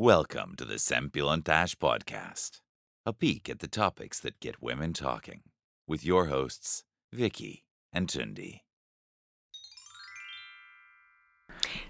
Welcome to the Sempilontash Podcast, a peek at the topics that get women talking, with your hosts, Vicky and Tundi.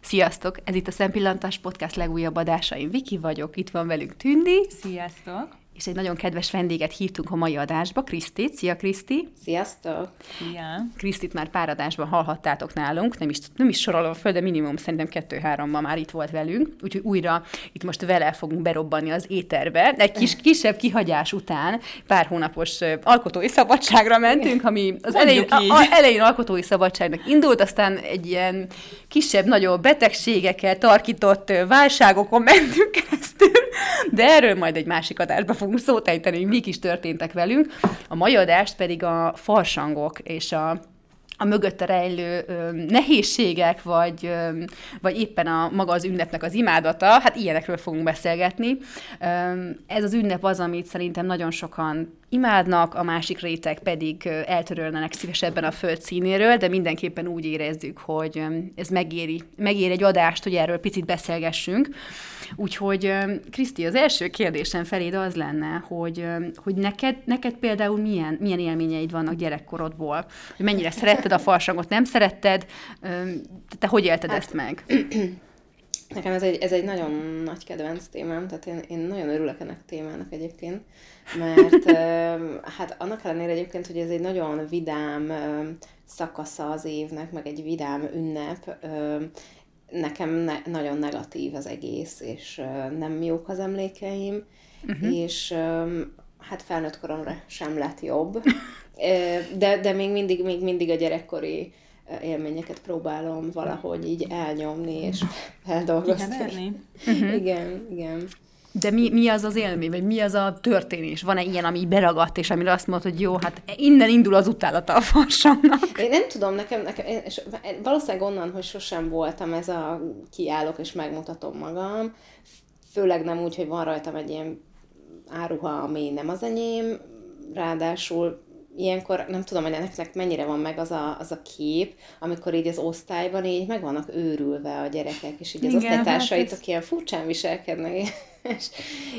Sziasztok! Ez itt a Szempillantás Podcast legújabb adása. Én Viki vagyok, itt van velünk Tündi. Sziasztok! És egy nagyon kedves vendéget hívtunk a mai adásba, Krisztit. Szia, Kriszti! Sziasztok! Szia! Krisztit már pár adásban hallhattátok nálunk, nem is, nem is sorolom föl, de minimum szerintem kettő-hárommal már itt volt velünk, úgyhogy újra itt most vele fogunk berobbanni az éterbe. Egy kis, kisebb kihagyás után pár hónapos alkotói szabadságra mentünk, ami az elején, a, a, elején alkotói szabadságnak indult, aztán egy ilyen kisebb-nagyobb betegségekkel tarkított válságokon mentünk keresztül, de erről majd egy másik adásba fogunk szót ejteni, hogy mik is történtek velünk. A mai adást pedig a farsangok és a a mögötte rejlő ö, nehézségek, vagy, ö, vagy éppen a maga az ünnepnek az imádata, hát ilyenekről fogunk beszélgetni. Ö, ez az ünnep az, amit szerintem nagyon sokan imádnak, a másik réteg pedig eltörölnenek szívesebben a föld színéről, de mindenképpen úgy érezzük, hogy ez megéri, megéri egy adást, hogy erről picit beszélgessünk. Úgyhogy, Kriszti, az első kérdésem feléd az lenne, hogy, hogy neked, neked például milyen, milyen élményeid vannak gyerekkorodból? Hogy mennyire szeretted a farsangot, nem szeretted? Te hogy élted ezt meg? Nekem ez egy, ez egy nagyon nagy kedvenc témám, tehát én, én nagyon örülök ennek a témának egyébként, mert hát annak ellenére egyébként, hogy ez egy nagyon vidám szakasza az évnek, meg egy vidám ünnep, nekem ne, nagyon negatív az egész, és nem jók az emlékeim, uh-huh. és hát felnőtt koromra sem lett jobb, de, de még mindig, még mindig a gyerekkori élményeket próbálom valahogy így elnyomni és feldolgozni. Kiheverni? Igen, igen. De mi, mi az az élmény, vagy mi az a történés? Van-e ilyen, ami beragadt, és amire azt mondod, hogy jó, hát innen indul az utálata a farsangnak? Én nem tudom, nekem, nekem én- és valószínűleg onnan, hogy sosem voltam ez a kiállok és megmutatom magam, főleg nem úgy, hogy van rajtam egy ilyen áruha, ami nem az enyém, ráadásul ilyenkor nem tudom, hogy ennek mennyire van meg az a, az a kép, amikor így az osztályban így meg vannak őrülve a gyerekek, és így az Igen, osztálytársaitok hát ez- ilyen furcsán viselkednek, és,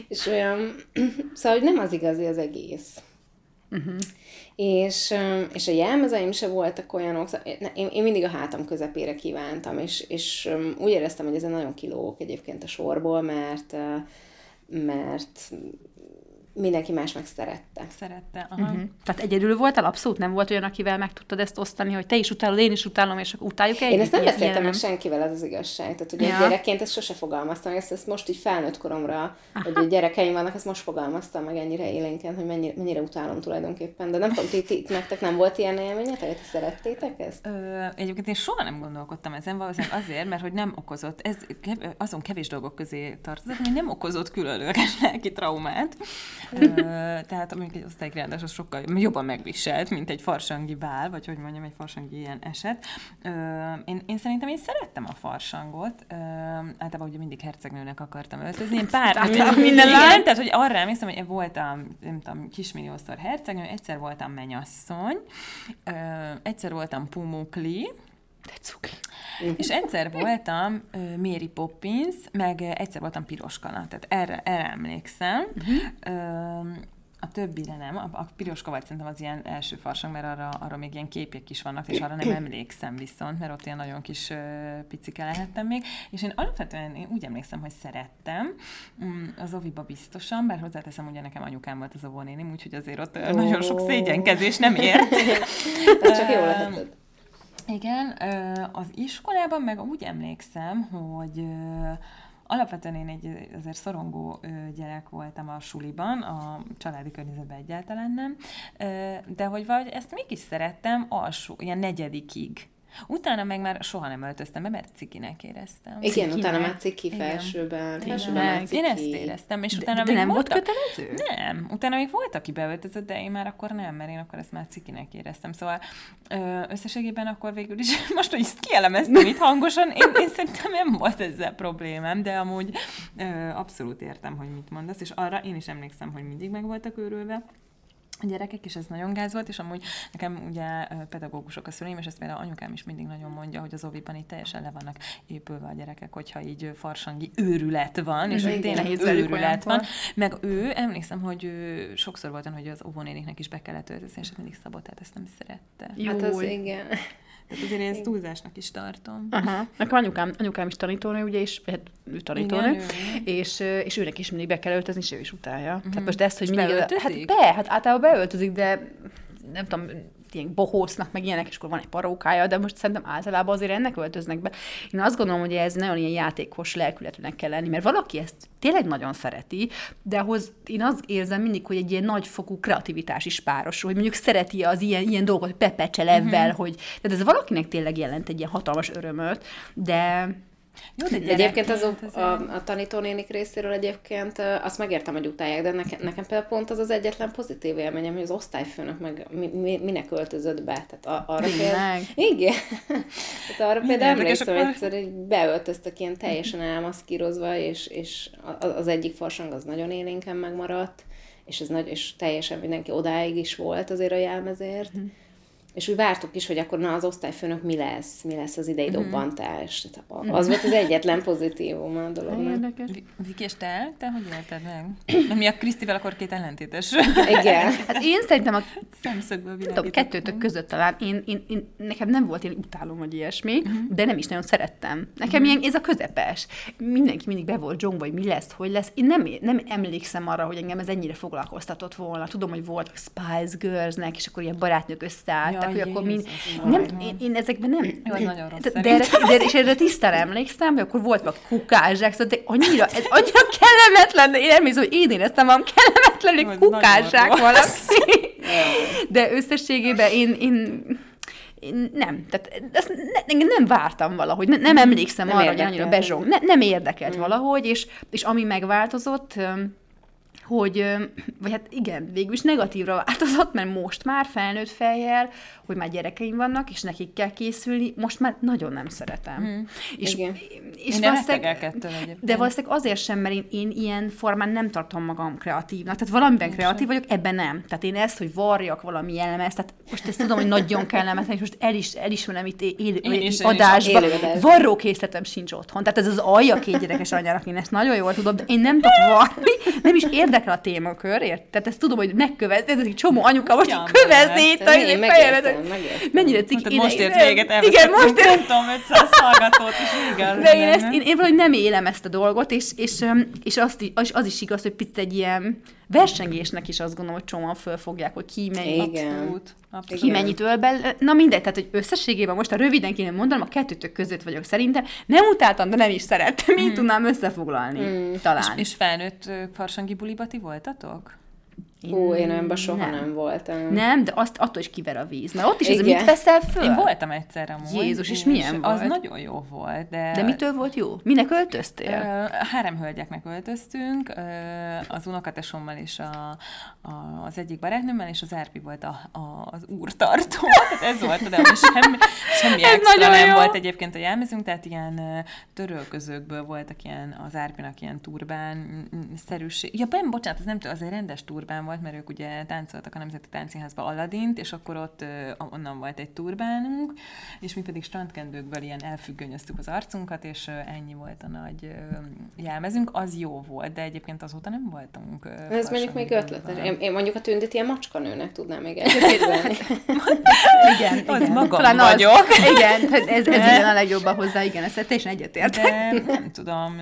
és olyan, szóval, hogy nem az igazi az egész. És, öm, és a jelmezeim se voltak olyanok, én, én mindig a hátam közepére kívántam, és, és úgy éreztem, hogy ezen nagyon kilógok egyébként a sorból, mert, mert mindenki más meg szerette. Szerette. Aha. Uh-huh. Tehát egyedül voltál, abszolút nem volt olyan, akivel meg tudtad ezt osztani, hogy te is utálod, én is utálom, és akkor utáljuk együtt. Én ezt nem beszéltem meg senkivel, ez az igazság. Tehát ugye Ja. gyerekként ezt sose fogalmaztam, ezt, ezt most így felnőtt koromra, Aha. hogy gyerekeim vannak, ezt most fogalmaztam meg ennyire élénken, hogy mennyire, mennyire utálom tulajdonképpen. De nem tudom, ti, ti, nektek nem volt ilyen élményetek, hogy ti szerettétek ezt? Ö, egyébként én soha nem gondolkodtam ezen, valószínűleg azért, mert hogy nem okozott, ez kev- azon kevés dolgok közé tartozik, hogy nem okozott különleges lelki traumát. Tehát mondjuk egy osztálykirádás az sokkal jobban megviselt, mint egy farsangi bál, vagy hogy mondjam, egy farsangi ilyen eset. Én, én szerintem én szerettem a farsangot, általában ugye mindig hercegnőnek akartam öltözni. Én pár, minden igen, lány. tehát hogy arra emlékszem, hogy én voltam, nem tudom, kismilliószor hercegnő, egyszer voltam menyasszony, egyszer voltam pumukli, De cuki. és egyszer voltam ö, Mary Poppins, meg ö, egyszer voltam piroskana, tehát erre, erre emlékszem. Uh-huh. Ö, a többire nem. A, a piroska volt szerintem az ilyen első farsang, mert arra, arra még ilyen képek is vannak, és arra nem emlékszem viszont, mert ott ilyen nagyon kis ö, picike lehettem még. És én alapvetően én úgy emlékszem, hogy szerettem. Mm, Az oviba biztosan, bár hozzáteszem, ugye nekem anyukám volt az óvónénim, úgyhogy azért ott ö, nagyon sok szégyenkezés nem ért. Csak jó Öm, lehetett. Igen, az iskolában meg úgy emlékszem, hogy alapvetően én egy azért szorongó gyerek voltam a suliban, a családi környezetben egyáltalán nem, de hogy valahogy ezt mégis szerettem alsó, ilyen negyedikig. Utána meg már soha nem öltöztem be, mert cikinek éreztem. Igen, Cikinek. utána már ciki felsőben, felsőben már ciki. Én ezt éreztem, és De, utána de még nem volt kötelező? nem, utána még volt, aki beöltözött, de én már akkor nem, mert én akkor ezt már cikinek éreztem. Szóval összességében akkor végül is, most, hogy ezt kielemeztem itt hangosan, én, én szerintem nem volt ezzel problémám, de amúgy ö, abszolút értem, hogy mit mondasz, és arra én is emlékszem, hogy mindig meg voltak őrülve. A gyerekek, és ez nagyon gáz volt, és amúgy nekem ugye pedagógusok a szüleim, és ezt például anyukám is mindig nagyon mondja, hogy az oviban itt teljesen le vannak épülve a gyerekek, hogyha így farsangi őrület van, és hogy tényleg őrület van. Meg ő, emlékszem, hogy ő sokszor volt hogy az óvónéniknek is be kellett öltözni, és mindig szabott, tehát ezt nem szerette. Jó. Hát az igen. Tehát azért én ezt túlzásnak is tartom. Aha. Nekem anyukám, anyukám is tanítónő, ugye, és hát ő tanítónő, Igen, és, és őnek is mindig be kell öltözni, és ő is utálja. Uh-huh. Tehát most ezt, hogy mindig... Hát be, hát általában beöltözik, de nem tudom, ilyen bohósznak, meg ilyenek, és akkor van egy parókája, de most szerintem általában azért ennek öltöznek be. Én azt gondolom, hogy ez nagyon ilyen játékos lelkületűnek kell lenni, mert valaki ezt tényleg nagyon szereti, de ahhoz én azt érzem mindig, hogy egy ilyen nagyfokú kreativitás is párosul, hogy mondjuk szereti az ilyen, ilyen dolgokat, hogy pepecsel ebben, uh-huh. hogy tehát ez valakinek tényleg jelent egy ilyen hatalmas örömöt, de jó, de gyerek, egyébként az, a, a tanítónénik részéről egyébként azt megértem, hogy utálják, de nekem, nekem például pont az az egyetlen pozitív élményem, hogy az osztályfőnök meg mi, mi, minek öltözött be. Tehát arra például, igen. Tehát arra például emlékszem, hogy egyszer egy beöltöztek ilyen teljesen elmaszkírozva, és, és az egyik farsang az nagyon élénken megmaradt, és ez nagy, és teljesen mindenki odáig is volt azért a jelmezért. Mm és úgy vártuk is, hogy akkor na az osztályfőnök mi lesz, mi lesz az idei mm-hmm. dobbantás. Tehát az volt az egyetlen pozitívum a dolognak. Viki, és te? Te hogy élted meg? Mi a Krisztivel akkor két ellentétes. Igen. Hát én szerintem a szemszögből tudom, kettőtök között talán én, én, én, nekem nem volt én utálom, hogy ilyesmi, uh-huh. de nem is nagyon szerettem. Nekem uh-huh. ilyen, ez a közepes. Mindenki mindig be volt zsongva, hogy mi lesz, hogy lesz. Én nem, nem emlékszem arra, hogy engem ez ennyire foglalkoztatott volna. Tudom, hogy volt Spice Girlsnek, és akkor ilyen barátnők összeálltak, hogy akkor mind... Nem, én, én ezekben nem... Jó, nagyon rossz de, de, de, és erre tisztán emlékszem, hogy akkor volt valami kukázsák, szóval de annyira, ez annyira kellemetlen, én nem hiszem, hogy én éreztem magam kellemetlen, hogy kukázsák valami. De összességében én, én én nem, tehát ezt ne, nem vártam valahogy, ne, nem emlékszem nem arra, hogy annyira bezsong, ne, nem érdekelt mm. valahogy, és, és ami megváltozott, hogy, vagy hát igen, végül is negatívra változott, mert most már felnőtt fejjel, hogy már gyerekeim vannak, és nekik kell készülni, most már nagyon nem szeretem. Hmm. És, igen. és én valószínűleg, de valószínűleg azért sem, mert én, én ilyen formán nem tartom magam kreatívnak. Tehát valamiben kreatív sem. vagyok, ebben nem. Tehát én ezt, hogy varjak valami jellemezt, tehát most ezt tudom, hogy nagyon kellemetlen, és most el is, elismerem itt él, én is, adásba. Varrókészletem sincs otthon. Tehát ez az alja két gyerekes anyának, én ezt nagyon jól tudom, de én nem tudok varni, nem is érdekel a témakör, ért? Tehát ezt tudom, hogy megkövezni, ez egy csomó anyuka most kövezni itt a fejemet, Mennyire ciki. Hát most ért véget, igen, most ért. Nem tudom, 500 hallgatót is igen. De én, ezt, én, én valahogy nem élem ezt a dolgot, és, és, és azt, az, az is igaz, hogy picit egy ilyen versengésnek is azt gondolom, hogy csomóan fölfogják, hogy ki mennyi. Abszolút. Abszolút. Ki mennyit öl be. Na mindegy, tehát hogy összességében most a röviden kéne mondanom, a kettőtök között vagyok szerintem. Nem utáltam, de nem is szerettem. Így mm. tudnám összefoglalni. Mm. Talán. És, és felnőtt farsangi bulibati voltatok? Én Ó, én olyanban soha nem. nem voltam. Nem, de azt attól is kiver a víz. Mert ott is Igen. az, mit veszel föl? Én voltam egyszer amúgy. Jézus, és milyen és volt? Az nagyon jó volt. De, de mitől volt jó? Minek öltöztél? Hárem hölgyeknek öltöztünk, az unokatesommal és a, a, az egyik barátnőmmel, és az Árpi volt a, a, az úrtartó. Tehát ez volt, de semmi, semmi ez extra nem jó. volt egyébként a jelmezünk, tehát ilyen törölközőkből voltak ilyen, az Árpinak ilyen turbán szerűség. Ja, ben, bocsánat, ez nem tudom, az egy rendes turbán volt, mert ők ugye táncoltak a Nemzeti Táncszínházba Aladint, és akkor ott onnan volt egy turbánunk, és mi pedig strandkendőkből ilyen elfüggönyöztük az arcunkat, és ennyi volt a nagy jelmezünk. Az jó volt, de egyébként azóta nem voltunk. Ez mondjuk még ötletes. Én, én mondjuk a tündét ilyen macskanőnek tudnám még elképzelni. igen, az igen. magam Talán vagyok. Az, igen, ez, ez igen a legjobban hozzá, igen, ezt teljesen egyetértek. De nem tudom,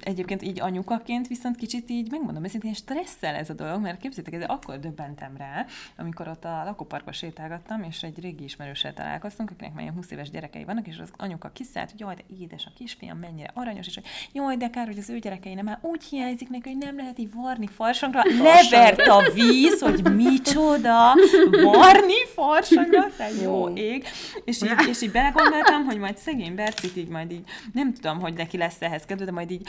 egyébként így anyukaként viszont kicsit így, megmondom őszintén, stresszel ez a dolog, mert képzeljétek, ez akkor döbbentem rá, amikor ott a lakóparkba sétálgattam, és egy régi ismerőssel találkoztunk, akinek már 20 éves gyerekei vannak, és az anyuka kiszállt, hogy jaj, de édes a kisfiam, mennyire aranyos, és hogy jaj, de kár, hogy az ő gyerekei nem már úgy hiányzik neki, hogy nem lehet így varni farsangra. Levert a víz, hogy micsoda, varni farsangra, tehát jó ég. És így, és így belegondoltam, hogy majd szegény Bercit így majd így, nem tudom, hogy neki lesz ehhez kedve, de majd így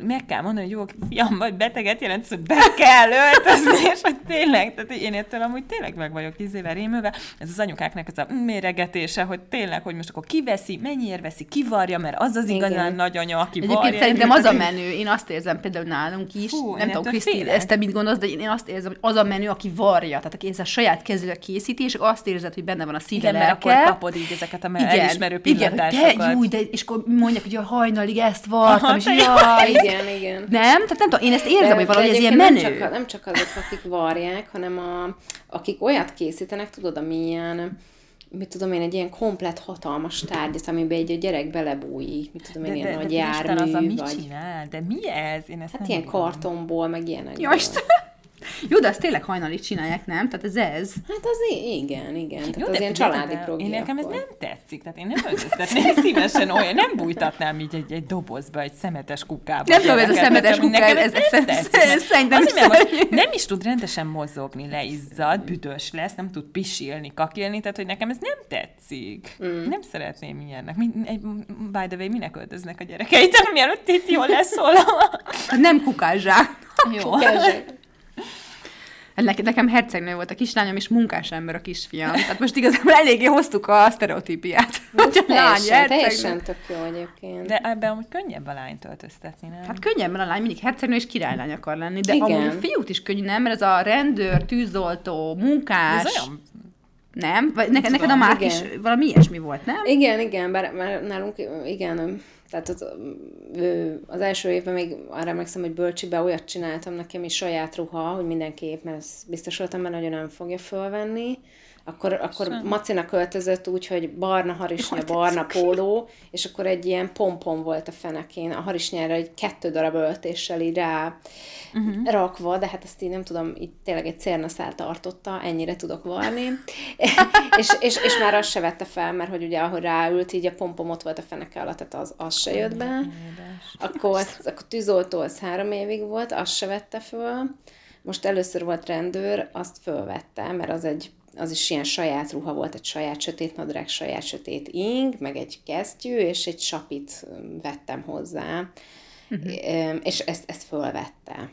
meg kell mondani, hogy jó, fiam, vagy beteget jelent, hogy be kell öltözni és hogy tényleg, tehát én ettől amúgy tényleg meg vagyok izével rémülve. Ez az anyukáknak ez a méregetése, hogy tényleg, hogy most akkor kiveszi, mennyiért veszi, kivarja, mert az az igazán Igen. nagy anya, aki Egyébként varja. szerintem az a menő, én azt érzem például nálunk is, Hú, nem tudom, Kriszti, ezt te mit gondolsz, de én azt érzem, hogy az a menő, aki varja, tehát aki ezt a saját kezűleg készíti, és azt érzed, hogy benne van a szíve, Igen, mert lelke. akkor kapod így ezeket a igen, elismerő igen, pillantásokat. de jó, de, és akkor mondják, hogy a hajnalig ezt vartam, Aha, és jaj, Igen, igen. nem? Tehát nem tudom, én ezt érzem, hogy valahogy ez ilyen menő. Nem csak, nem csak azok, akik varják, hanem a, akik olyat készítenek, tudod, amilyen mit tudom én, egy ilyen komplet hatalmas tárgyat, amiben egy gyerek belebújik, mit tudom én, De, ilyen de, nagy de Isten, jármű, az a mit vagy csinál? De mi ez? Én ezt hát nem ilyen tudom. kartonból, meg ilyenek. Ja, Isten. Jó, de azt tényleg hajnalig csinálják, nem? Tehát ez ez. Hát az igen, igen. Tehát Jó, az de ilyen családi progi Én nekem ez nem tetszik, tehát én nem öltöztetném szívesen olyan, nem bújtatnám így egy, egy dobozba, egy szemetes kukába. Nem tudom, ez a szemetes nekem ez- ez- nem ez- szerintem nem is tud rendesen mozogni, leizzad, büdös lesz, nem tud pisilni, kakélni, tehát hogy nekem ez nem tetszik. Mm. Nem szeretném ilyennek. Mi, egy, by the way, minek öltöznek a gyerekeit, mielőtt itt jól lesz. Tehát nem kukázsák. Jó. Kezsek. Nekem, hercegnő volt a kislányom, és munkás ember a kisfiam. Tehát most igazából eléggé hoztuk a sztereotípiát. Hogy a lány Teljesen, hercegnő. teljesen tök jó egyébként. De ebben amúgy könnyebb a lányt öltöztetni, nem? Hát könnyebben a lány mindig hercegnő és királylány akar lenni, de Igen. amúgy a fiút is könnyű, nem? Mert ez a rendőr, tűzoltó, munkás... ez olyan Nem? Vagy neked, neked a márk is valami ilyesmi volt, nem? Igen, igen, bár, bár nálunk, igen, tehát az, az első évben még arra emlékszem, hogy bölcsibe olyat csináltam nekem is saját ruha, hogy mindenképp, mert biztos voltam benne, hogy ő nem fogja fölvenni. Akkor, akkor Macinak költözött úgy, hogy barna harisnya, barna póló, és akkor egy ilyen pompon volt a fenekén, a harisnyára egy kettő darab öltéssel így rá uh-huh. rakva, de hát ezt így nem tudom, így tényleg egy cérnaszál tartotta, ennyire tudok varni. és, és, és, már azt se vette fel, mert hogy ugye ahogy ráült, így a pompom ott volt a feneke alatt, tehát az, az se jött be. Akkor, akkor tűzoltó az három évig volt, azt se vette föl. Most először volt rendőr, azt fölvette, mert az egy az is ilyen saját ruha volt, egy saját sötét nadrág, saját sötét ing, meg egy kesztyű, és egy sapit öm, vettem hozzá, uh-huh. és ezt, ezt fölvette.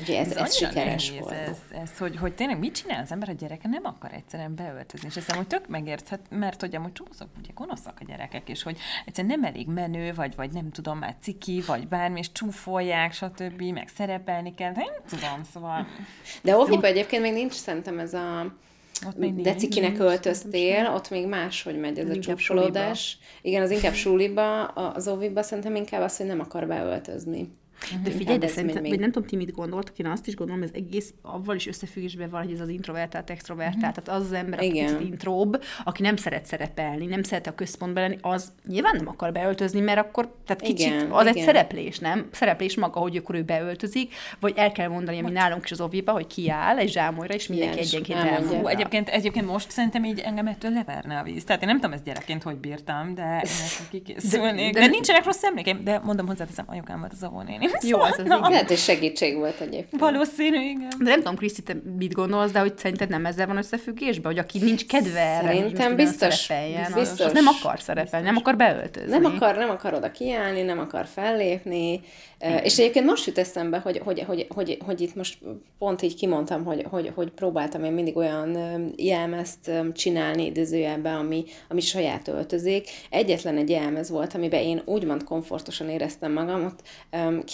Ugye ez, ez, ez sikeres nehéz volt. Ez, ez hogy, hogy tényleg mit csinál az ember, a gyereke nem akar egyszerűen beöltözni. És ezt hogy tök megérthet, mert hogy amúgy csomószok ugye gonoszak a gyerekek, és hogy egyszerűen nem elég menő, vagy, vagy nem tudom, már ciki, vagy bármi, és csúfolják, stb., meg szerepelni kell, de nem tudom, szóval De óviba egyébként még nincs szerintem ez a ott még de nincs. cikinek öltöztél, ott még máshogy megy ez a inkább csúfolódás. Igen, az inkább suliba, az óviba szerintem inkább az, hogy nem akar beöltözni. De figyelj, de szerintem, még- vagy nem tudom, ti mit gondoltok, én azt is gondolom, hogy ez egész avval is összefüggésben van, hogy ez az introvertált, extrovertált, tehát az az ember, aki Igen. kicsit intróbb, aki nem szeret szerepelni, nem szeret a központban lenni, az nyilván nem akar beöltözni, mert akkor, tehát kicsit, Igen, az egy igen. szereplés, nem? Szereplés maga, hogy akkor ő beöltözik, vagy el kell mondani, ami nálunk is az oviba, hogy kiáll egy zsámolyra, és mindenki egyenként elmondja. elmondja. Hú, egyébként, egyébként most szerintem így engem ettől leverne a víz. Tehát én nem tudom ezt gyerekként, hogy bírtam, de én ezt kikészülnék. De, de- de, nincsenek rossz emlékeim, de mondom hozzáteszem, anyukám volt az óvónéni. Jó, az az igen. Lehet, hogy segítség volt egyébként. Valószínű, igen. De nem tudom, Kriszti, te mit gondolsz, de hogy szerinted nem ezzel van összefüggésben, hogy aki nincs kedve erre, Szerintem biztos- biztos- az nem akar szerepelni, nem akar beöltözni. Nem akar, nem akar oda kiállni, nem akar fellépni, Ö, és egyébként most jut eszembe, hogy, hogy, hogy, hogy, hogy itt most pont így kimondtam, hogy, hogy, hogy próbáltam én mindig olyan jelmezt csinálni idézőjelben, ami, ami saját öltözik. Egyetlen egy jelmez volt, amiben én úgymond komfortosan éreztem magam, ott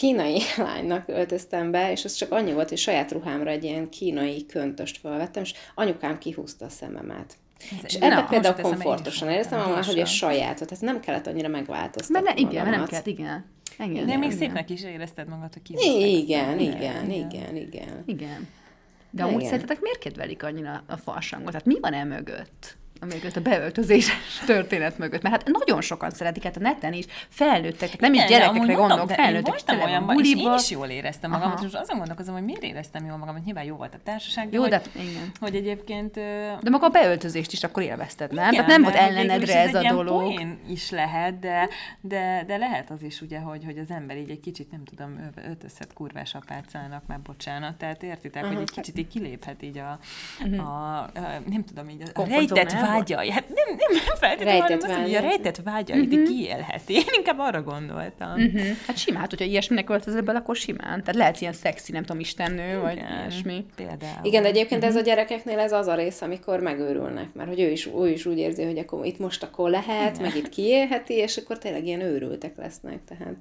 kínai lánynak öltöztem be, és az csak annyi volt, hogy saját ruhámra egy ilyen kínai köntöst felvettem, és anyukám kihúzta a szememet. És Na, ebben például komfortosan éreztem, magam, hogy a sajátot, tehát nem kellett annyira megváltoztatni Mert ne, igen, mert nem kellett, igen. Igen, De még igen. szépnek is érezted magad, hogy kihozták a Igen, szemed. igen, igen, igen. Igen. De amúgy igen. szerintetek miért kedvelik annyira a farsangot? Tehát mi van e mögött? A mögött, a beöltözéses történet mögött. Mert hát nagyon sokan szeretik, hát a neten is, felnőttek, nem is amúgy gyerekekre gondolok, én felnőttek, is voltam van olyanban, és én is jól éreztem magam, Aha. és most azon gondolkozom, hogy miért éreztem jól magam, hogy nyilván jó volt a társaság, de Jó, hogy, de igen. hogy egyébként... De maga a beöltözést is akkor élvezted, nem? igen, Tehát nem volt is ellenedre ez egy a dolog. poén is lehet, de, de, de lehet az is ugye, hogy, hogy az ember így egy kicsit, nem tudom, öltözhet kurvás apácának, már bocsánat, tehát értitek, hogy egy kicsit így kiléphet így a, a, a nem tudom, így a rejtett vágyai. Hát nem, nem feltétlenül, Rejtett hanem az, hogy a vágyai. rejtett vágyait uh-huh. kiélheti. Én inkább arra gondoltam. Uh-huh. Hát simán, hát, hogyha ilyesminek öltözöl bele, akkor simán. Tehát lehet ilyen szexi, nem tudom, istennő, vagy Igen, ilyesmi. Például. Igen, de egyébként Mhm. ez a gyerekeknél ez az a rész, amikor megőrülnek, mert hogy ő is, ő is úgy érzi, hogy akkor itt most akkor lehet, meg itt kiélheti, és akkor tényleg ilyen őrültek lesznek. Tehát.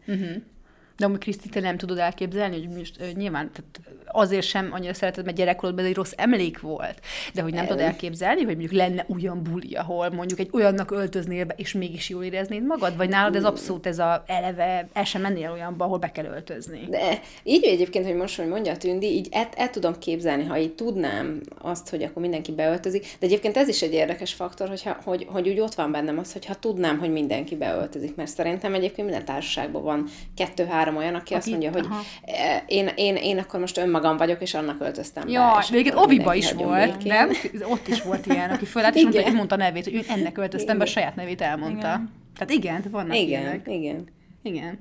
De amúgy Kriszti, te nem tudod elképzelni, hogy most, nyilván tehát azért sem annyira szereted, mert gyerekkorodban egy rossz emlék volt, de hogy nem tudod elképzelni, hogy mondjuk lenne olyan buli, ahol mondjuk egy olyannak öltöznél be, és mégis jól éreznéd magad, vagy nálad ez abszolút ez a eleve, el sem mennél olyanba, ahol be kell öltözni. De így egyébként, hogy most, hogy mondja a Tündi, így el, el tudom képzelni, ha így tudnám azt, hogy akkor mindenki beöltözik, de egyébként ez is egy érdekes faktor, hogyha, hogy, hogy úgy ott van bennem az, hogyha tudnám, hogy mindenki beöltözik, mert szerintem egyébként minden társaságban van kettő-három olyan, aki, azt Aki- mondja, hogy aha. eh, én, én, én akkor most önmagam vagyok, és annak öltöztem be. Ja, és de egyébként Oviba mindenki is volt, békén. nem? Ott is volt ilyen, aki fölállt, és mondta, Igen. hogy mondta a nevét, hogy ő ennek öltöztem be, a saját nevét elmondta. Igen. Tehát igen, vannak Igen, ilyenek. igen. Igen.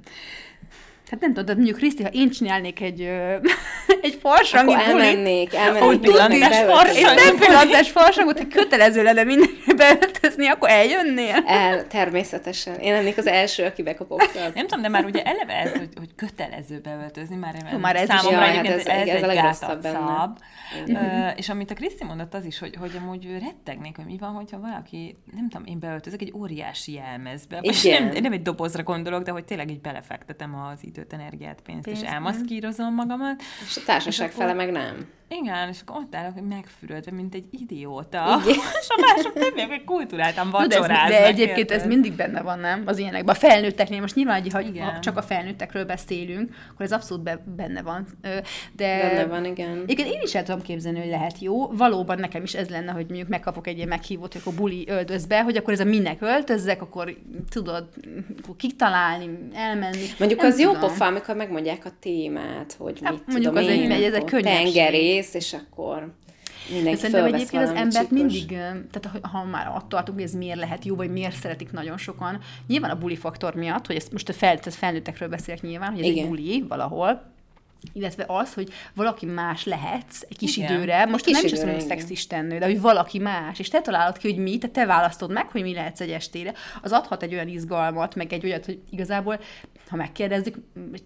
Hát nem tudom, de mondjuk Kriszti, ha én csinálnék egy, ö, egy farsangi Akkor bulit, elmennék, elmennék. tudni, pillantás és farsang. szempillantás farsangot, hogy kötelező lenne mindenre beöltözni, akkor eljönnél? El, természetesen. Én lennék az első, aki bekopogtat. Nem tudom, de már ugye eleve ez, hogy, hogy kötelező beöltözni, már, Hú, már ez is- számomra Jaj, hát egyébként ez- ez, ez a egy gátat Ö, és amit a Kriszti mondott az is, hogy, hogy amúgy rettegnék, hogy mi van, hogyha valaki, nem tudom, én beöltözök egy óriási jelmezbe. Igen. nem, nem egy dobozra gondolok, de hogy tényleg így belefektetem az időt, energiát, pénzt, Pénzt, és elmaszkírozom magamat. És a társaság És akkor- fele meg nem. Igen, és akkor ott állok, hogy megfürödve, mint egy idióta. és a mások többiek meg kulturáltan No, de, ez, vacsoráznak. de egyébként ez érted? mindig benne van, nem? Az ilyenekben. A felnőtteknél most nyilván, hogy ha Igen. csak a felnőttekről beszélünk, akkor ez abszolút be, benne van. De Benne van, igen. Igen, én is el tudom képzelni, hogy lehet jó. Valóban nekem is ez lenne, hogy mondjuk megkapok egy ilyen meghívót, hogy akkor buli öltöz be, hogy akkor ez a minek öltözzek, akkor tudod, akkor kitalálni, elmenni. Mondjuk Nem az jó tudom. pofa, amikor megmondják a témát, hogy Hát, mit mondjuk tudom az én, egy- ez egy könnyebbség. Tengerész, és akkor De mindenki szerintem egyébként az embert csíkos. mindig, tehát ha- ha már attól tartunk, hogy ez miért lehet jó, vagy miért szeretik nagyon sokan, nyilván a buli faktor miatt, hogy ezt most a fel, tehát felnőttekről beszélek nyilván, hogy ez Igen. egy buli valahol, illetve az, hogy valaki más lehetsz egy kis Igen. időre, most kis nem is azt időre, mondom, hogy igen. szexistennő, de hogy valaki más, és te találod ki, hogy mi, te, te választod meg, hogy mi lehetsz egy estére, az adhat egy olyan izgalmat, meg egy olyat, hogy igazából, ha megkérdezzük,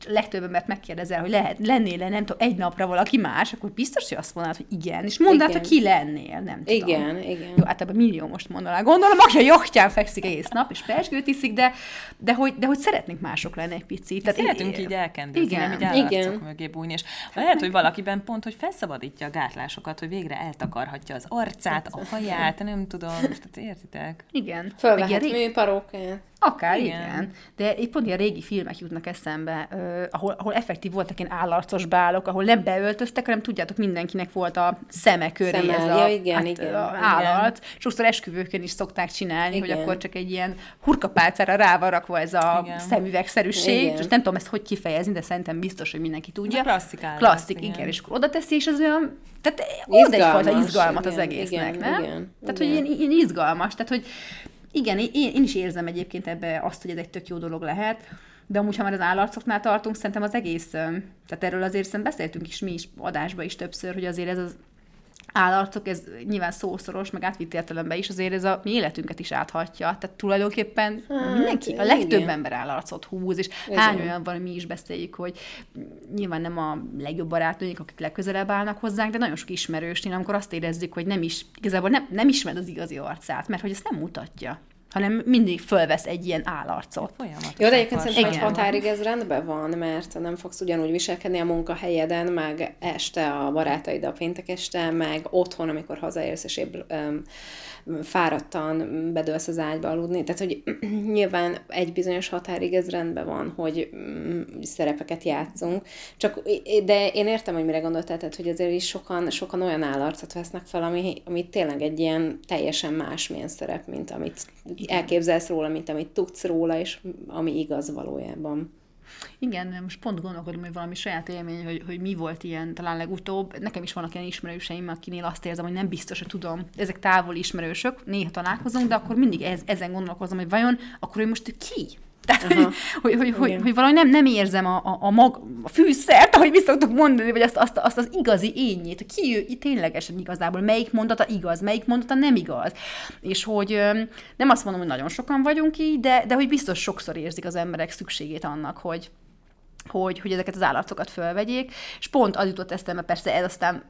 legtöbb embert megkérdezel, hogy lehet, lennél-e, nem tudom, egy napra valaki más, akkor biztos, hogy azt mondanád, hogy igen, és Igen. hogy ki lennél, nem tudom. Igen, igen. Jó, általában millió most mondaná. Gondolom, aki a jochtján fekszik egész nap, és persgőt iszik, de, de, hogy, de hogy szeretnénk mások lenni egy picit. Tehát Szeretünk így elkendőzni, Igen. nem így Igen. állarcok mögé bújni, és lehet, hogy valakiben pont, hogy felszabadítja a gátlásokat, hogy végre eltakarhatja az arcát, a haját, nem tudom, tehát értitek? Igen. Fölvehet műparókát. Akár, igen. Igen. De itt pont ilyen régi filmek jutnak eszembe, uh, ahol, ahol effektív voltak ilyen állarcos bálok, ahol nem beöltöztek, hanem tudjátok, mindenkinek volt a szeme köré Szeme, ez ja, a, igen, hát, igen, a igen. állarc. Sokszor esküvőkön is szokták csinálni, igen. hogy akkor csak egy ilyen hurkapálcára rá van rakva ez a Igen. szemüvegszerűség, Igen. és nem tudom ezt hogy kifejezni, de szerintem biztos, hogy mindenki tudja. Ez a klasszik állarc, Klasszik, igen. igen. és akkor oda teszi, és az olyan, tehát ad egyfajta izgalmat az igen, egésznek, igen, nem? igen, tehát, igen. hogy ilyen, ilyen izgalmas, tehát, hogy igen, én, én is érzem egyébként ebbe azt, hogy ez egy tök jó dolog lehet, de amúgy, ha már az állarcoknál tartunk, szerintem az egész, tehát erről azért szerintem beszéltünk is mi is adásban is többször, hogy azért ez az állarcok, ez nyilván szószoros, meg átvitt értelemben is, azért ez a mi életünket is áthatja. Tehát tulajdonképpen hát, mindenki, a legtöbb igen. ember állarcot húz, és Ez hány olyan van, mi is beszéljük, hogy nyilván nem a legjobb barátnőink, akik legközelebb állnak hozzánk, de nagyon sok ismerősnél, amikor azt érezzük, hogy nem is, igazából nem, nem ismered az igazi arcát, mert hogy ezt nem mutatja hanem mindig fölvesz egy ilyen állarcot. Folyamatosan Jó, de egyébként szerintem egy határig ez rendben van, mert nem fogsz ugyanúgy viselkedni a munkahelyeden, meg este a barátaid a péntek este, meg otthon, amikor hazaérsz, és épp um, fáradtan bedőlsz az ágyba aludni. Tehát, hogy nyilván egy bizonyos határig ez rendben van, hogy mm, szerepeket játszunk. Csak, de én értem, hogy mire gondoltál, tehát, hogy azért is sokan, sokan olyan állarcot vesznek fel, ami, ami tényleg egy ilyen teljesen másmilyen szerep, mint amit elképzelsz róla, mint amit tudsz róla, és ami igaz valójában. Igen, most pont gondolkodom, hogy valami saját élmény, hogy, hogy mi volt ilyen talán legutóbb. Nekem is vannak ilyen ismerőseim, akinél azt érzem, hogy nem biztos, hogy tudom. Ezek távoli ismerősök, néha találkozunk, de akkor mindig ez, ezen gondolkozom, hogy vajon akkor ő most ki? Tehát, hogy, hogy, hogy, hogy, hogy valahogy nem, nem érzem a, a, a, mag, a fűszert, ahogy vissza szoktuk mondani, vagy azt, azt, azt az igazi ényét, ki ő ténylegesen igazából, melyik mondata igaz, melyik mondata nem igaz. És hogy nem azt mondom, hogy nagyon sokan vagyunk így, de, de hogy biztos sokszor érzik az emberek szükségét annak, hogy, hogy, hogy ezeket az állatokat fölvegyék, és pont az jutott eszembe, persze ez aztán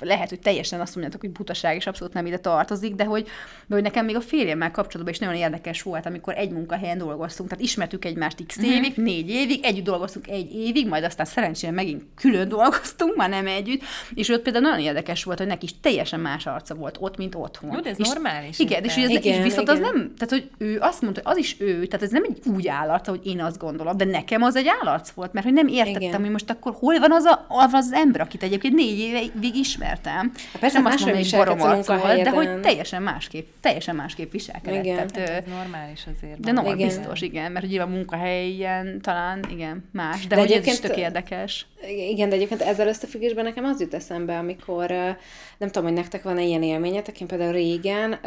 lehet, hogy teljesen azt mondjátok, hogy butaság, és abszolút nem ide tartozik, de hogy, de hogy nekem még a férjemmel kapcsolatban is nagyon érdekes volt, amikor egy munkahelyen dolgoztunk, tehát ismertük egymást x uh-huh. évig, négy évig, együtt dolgoztunk egy évig, majd aztán szerencsére megint külön dolgoztunk, már nem együtt, és ott például nagyon érdekes volt, hogy neki is teljesen más arca volt ott, mint otthon. Jó, de ez és, normális. Igen, és, ez, igen, és viszont igen. az nem, tehát hogy ő azt mondta, hogy az is ő, tehát ez nem egy úgy állarca, hogy én azt gondolom, de nekem az egy állarc volt, mert hogy nem értettem, igen. hogy most akkor hol van az, a, az, az ember, akit egyébként négy évig ismertem. Hát persze nem azt mondom, hogy barom volt, de hogy teljesen másképp, teljesen másképp viselkedett. Igen. Tehát, hát ez normális azért. De no, igen. biztos, igen, mert ugye a munkahelyen talán, igen, más, de, de hogy ez is tök érdekes. Igen, de egyébként ezzel összefüggésben nekem az jut eszembe, amikor nem tudom, hogy nektek van-e ilyen élményetek, én például régen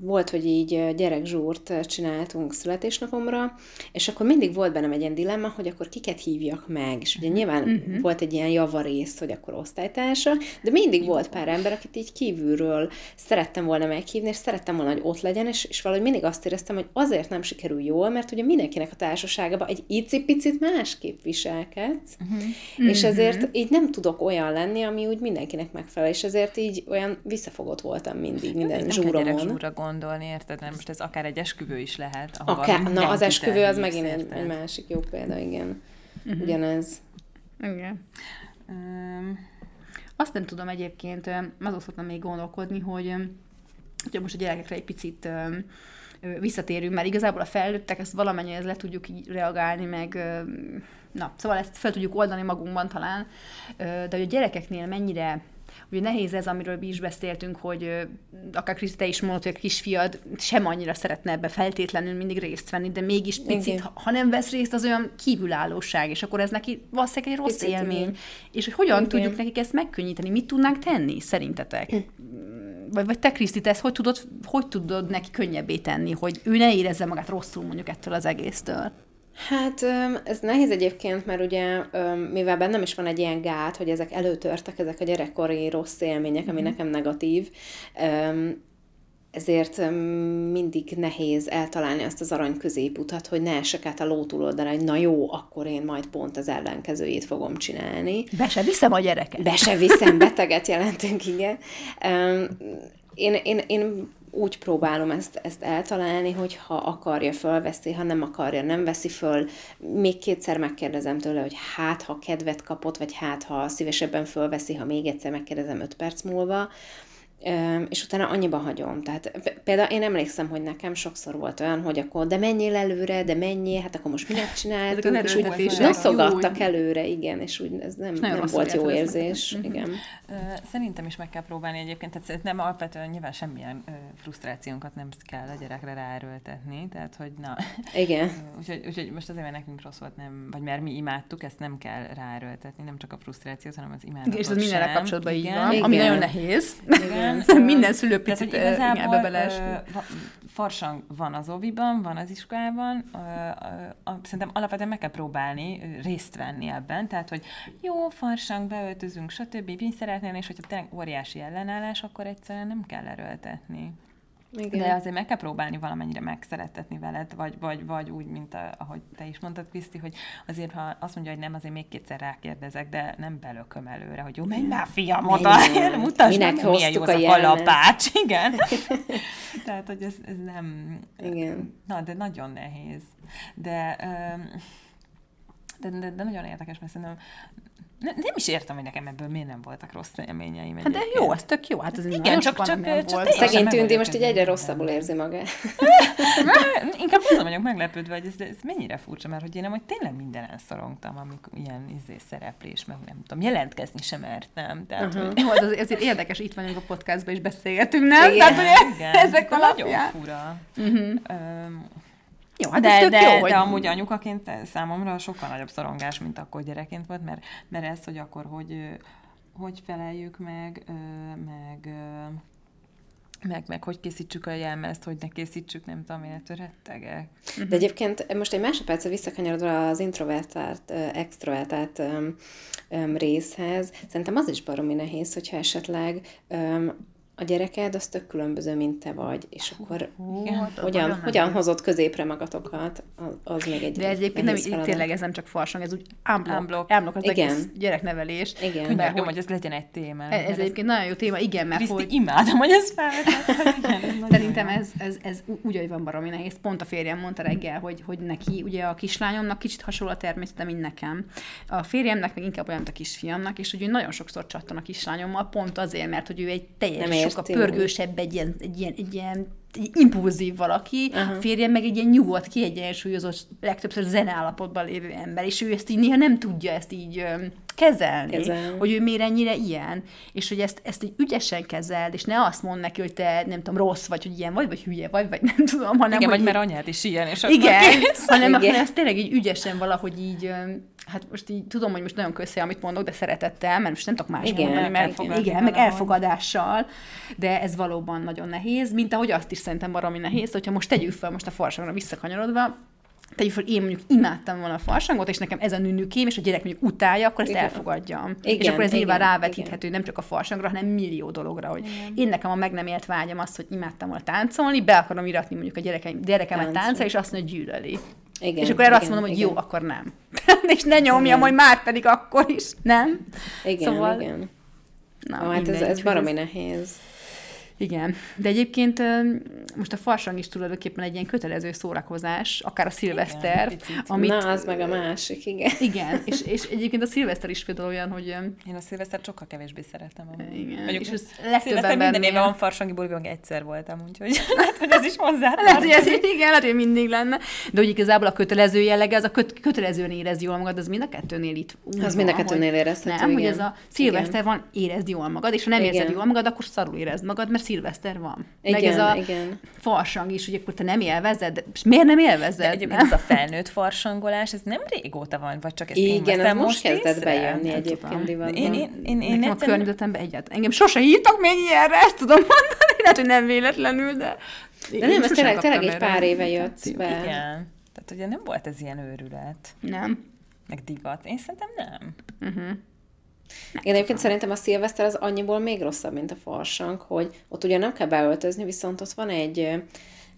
volt, hogy így gyerekzsúrt csináltunk születésnapomra, és akkor mindig volt bennem egy ilyen dilemma, hogy akkor kiket hívjak meg, és ugye nyilván uh-huh. volt egy ilyen javarész, hogy akkor osztálytársa, de mindig volt pár ember, akit így kívülről szerettem volna meghívni, és szerettem volna, hogy ott legyen, és, és valahogy mindig azt éreztem, hogy azért nem sikerül jól, mert ugye mindenkinek a társaságában egy icipicit másképp viselkedsz, uh-huh. és ezért uh-huh. így nem tudok olyan lenni, ami úgy mindenkinek megfelel, és ezért így olyan visszafogott voltam mindig minden zsúromon gondolni, érted? Nem, most ez akár egy esküvő is lehet. Akár, na, az esküvő az megint egy, egy másik jó példa, igen. Uh-huh. Ugyanez. Igen. Um, azt nem tudom egyébként, azon szoktam még gondolkodni, hogy hogyha most a gyerekekre egy picit visszatérünk, mert igazából a felnőttek ezt valamennyire le tudjuk így reagálni, meg na, szóval ezt fel tudjuk oldani magunkban talán, de hogy a gyerekeknél mennyire Ugye nehéz ez, amiről mi is beszéltünk, hogy akár Kriszti, te is mondod, hogy a kisfiad sem annyira szeretne ebbe feltétlenül mindig részt venni, de mégis picit, ha, ha nem vesz részt, az olyan kívülállóság, és akkor ez neki valószínűleg egy rossz picit, élmény. Igen. És hogy hogyan igen. tudjuk nekik ezt megkönnyíteni? Mit tudnánk tenni, szerintetek? Vagy, vagy te, Kriszti, te ezt hogy tudod, hogy tudod neki könnyebbé tenni, hogy ő ne érezze magát rosszul mondjuk ettől az egésztől? Hát ez nehéz egyébként, mert ugye mivel bennem is van egy ilyen gát, hogy ezek előtörtek, ezek a gyerekkori rossz élmények, ami mm. nekem negatív, ezért mindig nehéz eltalálni azt az arany középutat, hogy ne esek át a ló túloldalra, hogy na jó, akkor én majd pont az ellenkezőjét fogom csinálni. Be se viszem a gyereket. Be se viszem, beteget jelentünk, igen. Én, én, én úgy próbálom ezt, ezt eltalálni, hogy ha akarja, fölveszi, ha nem akarja, nem veszi föl. Még kétszer megkérdezem tőle, hogy hát, ha kedvet kapott, vagy hát, ha szívesebben fölveszi, ha még egyszer megkérdezem öt perc múlva és utána annyiba hagyom. Tehát például én emlékszem, hogy nekem sokszor volt olyan, hogy akkor de menjél előre, de menjél, hát akkor most minek csináltunk, és úgy noszogattak előre, igen, és úgy ez nem, nem volt jó érzés. Mhm. Igen. Szerintem is meg kell próbálni egyébként, tehát nem alapvetően nyilván semmilyen frusztrációnkat nem kell a gyerekre ráerőltetni, tehát hogy na. Igen. úgyhogy, úgyhogy most azért, mert nekünk rossz volt, nem, vagy mert mi imádtuk, ezt nem kell ráerőltetni, nem csak a frusztrációt, hanem az imádatot És ez mindenre kapcsolatban így van, ami nagyon nehéz. Igen. Minden szülő picit igazából farsang van az oviban, van az iskolában, szerintem alapvetően meg kell próbálni részt venni ebben, tehát, hogy jó, farsang, beöltözünk, stb. Mi szeretnél, és hogyha tényleg óriási ellenállás, akkor egyszerűen nem kell erőltetni. Igen. De azért meg kell próbálni valamennyire megszeretetni veled, vagy, vagy, vagy úgy, mint a, ahogy te is mondtad, Kriszti, hogy azért, ha azt mondja, hogy nem, azért még kétszer rákérdezek, de nem belököm előre, hogy jó, menj már, fiam, oda, mutasd meg, milyen jó az a kalapács. Igen. Tehát, hogy ez, ez nem... Igen. Na, de nagyon nehéz. De... De, de, de nagyon érdekes, mert szerintem nem, nem is értem, hogy nekem ebből miért nem voltak rossz élményeim. Hát de jó, ez tök jó. Hát az Igen, csak, csak, csak, csak Szegény tűnti most így egyre rosszabbul érzi magát. Inkább azon vagyok meglepődve, hogy ez, ez mennyire furcsa, mert hogy én nem, hogy tényleg minden elszorongtam, amikor ilyen izé, szereplés, meg nem tudom, jelentkezni sem mertem. Tehát, uh-huh. hogy... Jó, az azért érdekes, itt vagyunk a podcastban, és beszélgetünk, nem? Igen, Tehát, hogy igen, ezek alapján. Nagyon fura. Uh-huh. Um, jó, hát de, ez tök de, jó, hogy... de amúgy anyukaként számomra sokkal nagyobb szorongás, mint akkor gyerekként volt, mert, mert ez, hogy akkor hogy, hogy feleljük meg, meg meg, meg hogy készítsük a jelmezt, hogy ne készítsük, nem tudom, én ettől rettegek. De egyébként most egy másodpercre visszakanyarodva az introvertált, extrovertált részhez, szerintem az is baromi nehéz, hogyha esetleg a gyereked az tök különböző, mint te vagy, és akkor Igen. hogyan, hogyan hozott középre magatokat, az, az még egy De ez egyébként nem, feladat. tényleg ez nem csak farsang, ez úgy Unblock. unblock az Igen. egész gyereknevelés. Igen. Könyörgöm, hogy- hogy ez legyen egy téma. Ez, ez egyébként nagyon jó téma, igen, mert Kriszti, hogy imádom, hogy ez felvetett. Szerintem ez, ez, ez úgy, hogy van baromi nehéz. Pont a férjem mondta reggel, hogy, hogy neki, ugye a kislányomnak kicsit hasonló a természete, mint nekem. A férjemnek meg inkább olyan, mint a kisfiamnak, és hogy ő nagyon sokszor csattan a kislányommal, pont azért, mert hogy ő egy teljes, sokkal pörgősebb, egy ilyen, egy ilyen, egy ilyen egy impulzív valaki, uh-huh. a férjem meg egy ilyen nyugodt, kiegyensúlyozott, legtöbbször zeneállapotban lévő ember, és ő ezt így néha nem tudja ezt így kezelni, Kezelni. hogy ő miért ennyire ilyen, és hogy ezt, ezt így ügyesen kezeld, és ne azt mondd neki, hogy te nem tudom, rossz vagy, hogy ilyen vagy, vagy hülye vagy, vagy nem tudom, hanem Igen, hogy vagy így- mert anyád is ilyen, és akkor igen, kész. hanem, Igen. hanem ezt tényleg így ügyesen valahogy így, hát most így tudom, hogy most nagyon köszi, amit mondok, de szeretettel, mert most nem tudok más Igen, mondani, mert elfogadni igen, meg elfogadással, de ez valóban nagyon nehéz, mint ahogy azt is szerintem baromi nehéz, hogyha most tegyük fel most a farsangra visszakanyarodva, tegyük fel, én mondjuk imádtam volna a farsangot, és nekem ez a nünükém, és a gyerek mondjuk utálja, akkor ezt Igen. elfogadjam. Igen, és akkor ez nyilván igen, rávetíthető nem csak a farsangra, hanem millió dologra, hogy én nekem a meg nem élt vágyam az, hogy imádtam volna táncolni, be akarom iratni mondjuk a gyerekeim, gyerekemet táncol, és azt mondja, hogy gyűlöli. Igen, és akkor erre azt igen, mondom, hogy igen. jó, akkor nem. és ne nyomjam, Igen. hogy már pedig akkor is, nem? Igen, Szóval- igen. Na, Ó, hát ez, ez baromi nehéz. Igen, de egyébként most a farsang is tulajdonképpen egy ilyen kötelező szórakozás, akár a szilveszter, picit. amit... Na, az meg a másik, igen. Igen, és, és egyébként a szilveszter is például olyan, hogy Én a szilvesztert sokkal kevésbé szeretem. amúgy. Igen, Mondjuk, és ez szilveszter legtöbb minden embernél- évben van farsangi buliban, egyszer voltam, úgyhogy lehet, hogy ez is hozzá. lehet, hogy ez igen, lehet, hogy mindig lenne, de úgy igazából a kötelező jellege, az a köt, kötelezően érez jól magad, az mind a kettőnél itt úgy Az mind a kettőnél hogy- érezhető, Nem, hogy igen. ez a szilveszter van, érezd jól magad, és ha nem érzed Igen. jól magad, akkor szarul érezd magad, mert szilveszter van. Meg Igen, ez a igen. farsang is, hogy akkor te nem élvezed, és miért nem élvezed? De egyébként nem? ez a felnőtt farsangolás, ez nem régóta van, vagy csak ezt én Igen, veszem ez most kezdett észre? bejönni Nem egyébként divatban. Én, én, én, én Nekem a környezetemben egyáltalán. Engem sose hívtak még ilyenre, ezt tudom mondani. Lehet, hogy nem véletlenül, de... De nem, ez tényleg, tényleg egy pár éve jött be. Igen. Tehát ugye nem volt ez ilyen őrület, Nem. meg divat. Én szerintem nem. Én egyébként szerintem a szilveszter az annyiból még rosszabb, mint a farsang, hogy ott ugye nem kell beöltözni, viszont ott van egy,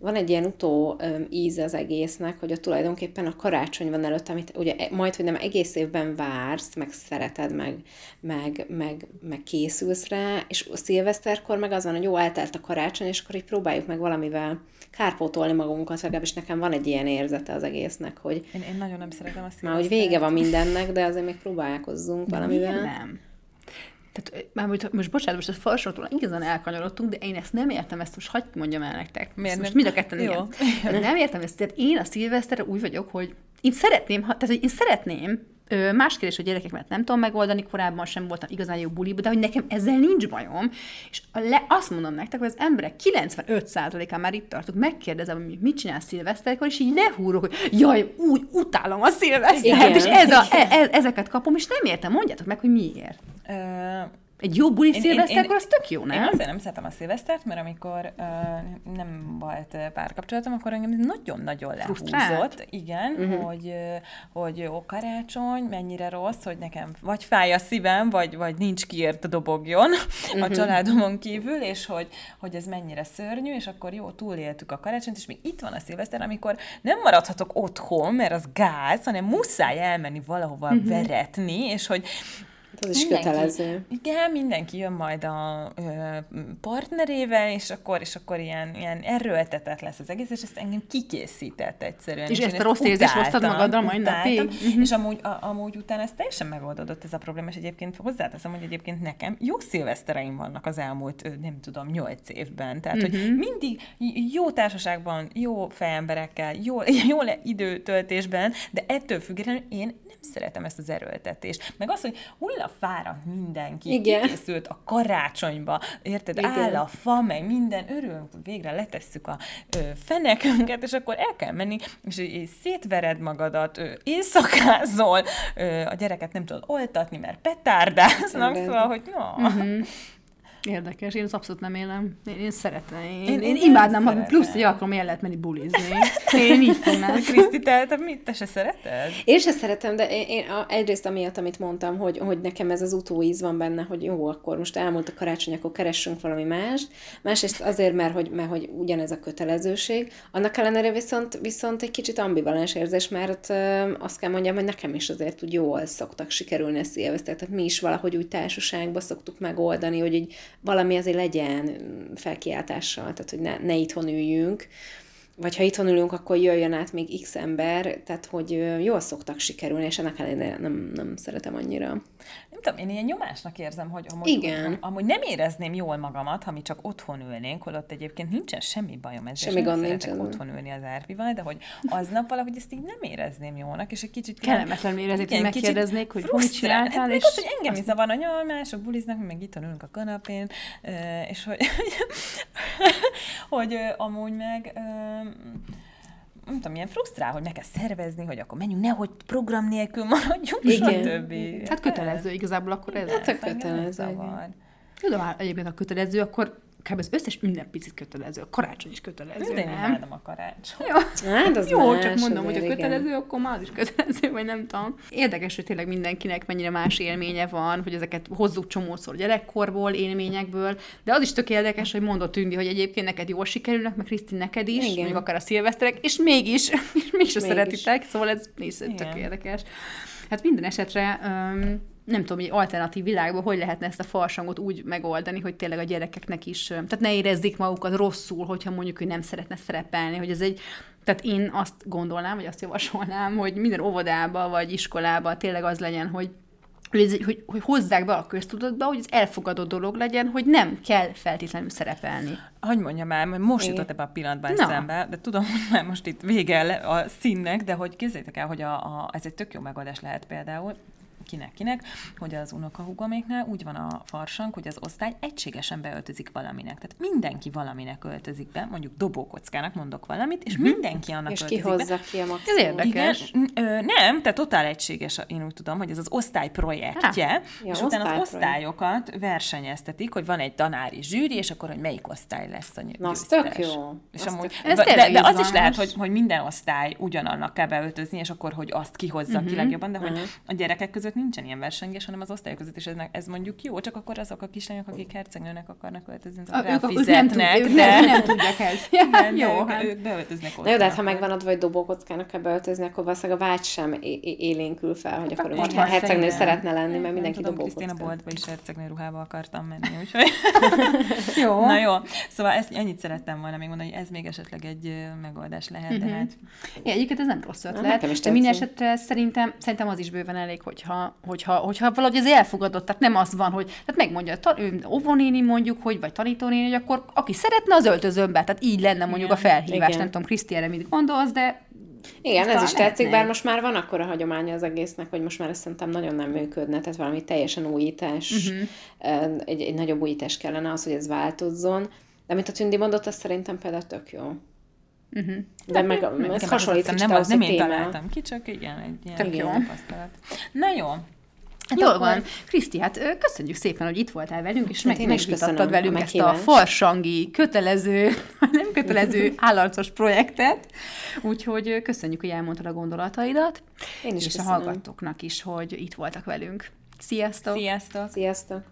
van egy ilyen utó íze az egésznek, hogy ott tulajdonképpen a karácsony van előtt, amit ugye e- majd, hogy nem egész évben vársz, meg szereted, meg, meg, meg, meg készülsz rá, és a szilveszterkor meg az van, hogy jó, eltelt a karácsony, és akkor így próbáljuk meg valamivel kárpótolni magunkat, legalábbis nekem van egy ilyen érzete az egésznek, hogy Én, én nagyon nem szeretem a szilvesztert. már hogy vége van mindennek, de azért még próbálkozzunk valamivel. Miért nem? Tehát, már most, most bocsánat, most a falsótól igazán elkanyarodtunk, de én ezt nem értem, ezt most hagyd mondjam el nektek. Miért most mind a ketten Jó. igen. Tehát nem értem ezt. Tehát én a szilveszterre úgy vagyok, hogy én szeretném, tehát hogy én szeretném, más kérdés, hogy gyerekek mert nem tudom megoldani, korábban sem voltam igazán jó buliba, de hogy nekem ezzel nincs bajom. És le, azt mondom nektek, hogy az emberek 95%-án már itt tartok, megkérdezem, hogy mit csinál szilveszterkor, és így lehúrok, hogy jaj, úgy utálom a szilvesztert, és ez a, e, e, ezeket kapom, és nem értem, mondjátok meg, hogy miért. Ö, Egy jó buli Én- én- szilveszterkor, én- az tök jó, Én nem? azért nem szeretem a szilvesztert, mert amikor ö, nem volt párkapcsolatom, akkor engem nagyon-nagyon lehúzott. Igen, uh-huh. hogy, hogy jó karácsony, mennyire rossz, hogy nekem vagy fáj a szívem, vagy, vagy nincs kiért dobogjon uh-huh. a családomon kívül, és hogy, hogy ez mennyire szörnyű, és akkor jó, túléltük a karácsonyt, és még itt van a szilveszter, amikor nem maradhatok otthon, mert az gáz, hanem muszáj elmenni valahova uh-huh. veretni, és hogy az is kötelező. Igen, mindenki jön majd a ö, partnerével, és akkor, és akkor ilyen, ilyen erőltetett lesz az egész, és ezt engem kikészített egyszerűen. És én ezt a rossz érzést hoztad magaddal majd napig? Mhm. És amúgy, a, amúgy utána ez teljesen megoldódott ez a probléma, és egyébként hozzáteszem, hogy egyébként nekem jó szilvesztereim vannak az elmúlt, nem tudom, nyolc évben. Tehát, hogy Mhm. mindig jó társaságban, jó fejemberekkel, jó, jó le- időtöltésben, de ettől függetlenül én szeretem ezt az erőltetést. Meg az, hogy hullafáradt mindenki, Igen. kikészült a karácsonyba, érted, Igen. áll a fa, meg minden, örülünk, végre letesszük a ö, fenekünket, és akkor el kell menni, és, és szétvered magadat, ö, éjszakázol, ö, a gyereket nem tudod oltatni, mert petárdáznak, Igen. szóval, hogy no. Érdekes, én ezt abszolút nem élem. Én, én szeretem. Én, én, Én- én, imádnám, ha plusz egy alkalom el lehet menni bulizni. Én így fognám. Kriszti, te, te, mit, te se szereted? Én se szeretem, de én, én a, egyrészt amiatt, amit mondtam, hogy, hogy nekem ez az utóíz van benne, hogy jó, akkor most elmúlt a karácsony, akkor keressünk valami mást. Másrészt azért, mert hogy, mert hogy ugyanez a kötelezőség. Annak ellenére viszont, viszont egy kicsit ambivalens érzés, mert ö, azt kell mondjam, hogy nekem is azért úgy jól szoktak sikerülni a szilveszter. Tehát mi is valahogy úgy társaságban szoktuk megoldani, hogy így valami azért legyen felkiáltással, tehát hogy ne, ne itthon üljünk vagy ha itthon ülünk, akkor jöjjön át még x ember, tehát hogy jól szoktak sikerülni, és ennek ellenére nem, nem szeretem annyira. Nem tudom, én ilyen nyomásnak érzem, hogy amúgy, Igen. Am, amúgy nem érezném jól magamat, ha mi csak otthon ülnénk, holott egyébként nincsen semmi bajom ezzel, Semmi gond szeretek nincsen. otthon ülni az árpival, de hogy aznap valahogy ezt így nem érezném jónak, és egy kicsit... Kellemetlen érezni, hogy megkérdeznék, hogy hogy frusztrál. csináltál, hát és- az, hogy engem is zavar, hogy jaj, mások buliznak, mi meg itt ülünk a kanapén, és hogy, hogy amúgy meg... nem tudom, ilyen frusztrál, hogy meg kell szervezni, hogy akkor menjünk, nehogy program nélkül maradjunk, Igen. stb. Hát kötelező igazából akkor ez. Hát a kötelező. Tudom, hát egyébként a kötelező, akkor kb. az összes ünnep picit kötelező. A karácsony is kötelező, De én nem? imádom a karácsony. Jó. Hát az Jó, más, csak mondom, hogy a azért, igen. kötelező, akkor már az is kötelező, vagy nem tudom. Érdekes, hogy tényleg mindenkinek mennyire más élménye van, hogy ezeket hozzuk csomószor gyerekkorból, élményekből, de az is tök érdekes, hogy mondott Tündi, hogy egyébként neked jól sikerülnek, meg Krisztin neked is, Igen. mondjuk akár a szilveszterek, és mégis, és mégis Mégis. szeretitek, szóval ez is tök érdekes. Hát minden esetre um, nem tudom, egy alternatív világban hogy lehetne ezt a farsangot úgy megoldani, hogy tényleg a gyerekeknek is, tehát ne érezzék magukat rosszul, hogyha mondjuk ő nem szeretne szerepelni, hogy ez egy, tehát én azt gondolnám, vagy azt javasolnám, hogy minden óvodába vagy iskolába tényleg az legyen, hogy hogy, hogy, hogy hozzák be a köztudatba, hogy ez elfogadott dolog legyen, hogy nem kell feltétlenül szerepelni. Hogy mondjam már, mert most Igen. jutott ebbe a pillanatban Na. eszembe, de tudom, hogy már most itt vége a színnek, de hogy képzeljétek el, hogy a, a, ez egy tök jó megoldás lehet például, kinek-kinek, hogy az unokahúgoméknál úgy van a farsang, hogy az osztály egységesen beöltözik valaminek. Tehát mindenki valaminek öltözik be, mondjuk dobókockának mondok valamit, és mindenki annak És öltözik be. hozza ki a Ez maximum. érdekes. Igen, ö, nem, tehát totál egységes, én úgy tudom, hogy ez az osztály projektje, Ja, és utána az osztályokat versenyeztetik, hogy van egy tanári zsűri, és akkor, hogy melyik osztály lesz a Na, az tök jó. És Az amúgy, tök. Ez de, tényleg de, az is lehet, hogy, hogy minden osztály ugyanannak kell beöltözni, és akkor, hogy azt kihozza Mhm. ki legjobban, de hogy a gyerekek között nincsen ilyen versengés, hanem az osztályok között is ez, ez mondjuk jó, csak akkor azok a kislányok, akik hercegnőnek akarnak öltözni, azok A, ők, ők nem, de, nem, nem tudják ezt. Ja, de, jó, ők, hát. ők beöltöznek Na jó, de hát ha megvan adva, hogy dobókockának kell beöltözni, akkor valószínűleg a vágy sem élénkül fel, hogy akkor ő most már hercegnő szeretne lenni, mert Nem mindenki tudom, Krisztina dobókocka. boltba is hercegnő ruhába akartam menni, úgyhogy... Jó. Na jó, szóval ezt, ennyit szerettem volna még mondani, hogy ez még esetleg egy megoldás lehet, de hát... Igen, egyébként ez nem rossz ötlet, de minden esetre szerintem, szerintem az is bőven elég, hogyha, hogyha, hogyha valahogy ez elfogadott, tehát nem az van, hogy tehát megmondja, ő óvónéni mondjuk, hogy vagy tanítónéni, hogy akkor aki szeretne, az öltözön be, tehát így lenne mondjuk Igen. a felhívás, Igen. nem tudom, Kriszti erre mit gondolsz, de Igen, ez is tetszik, bár most már van akkora hagyománya az egésznek, hogy most már ezt szerintem nagyon nem működne, tehát valami teljesen újítás, uh-huh. egy, egy nagyobb újítás kellene az, hogy ez változzon. De amit a Tündi mondott, az szerintem például tök jó. Uh-huh. De meg, Nekem ez az hasonlít nem, az nem én találtam ki, csak igen, egy ilyen Tök jó. tapasztalat. Na jó, Hát Jól van. Kriszti, hát köszönjük szépen, hogy itt voltál velünk, és Hát meg, megvitattad a velünk ezt a farsangi, kötelező, nem kötelező állarcos projektet. Úgyhogy köszönjük, hogy elmondtad a gondolataidat. Én is és köszönöm. a hallgatóknak is, hogy itt voltak velünk. Sziasztok! sziasztok! Sziasztok!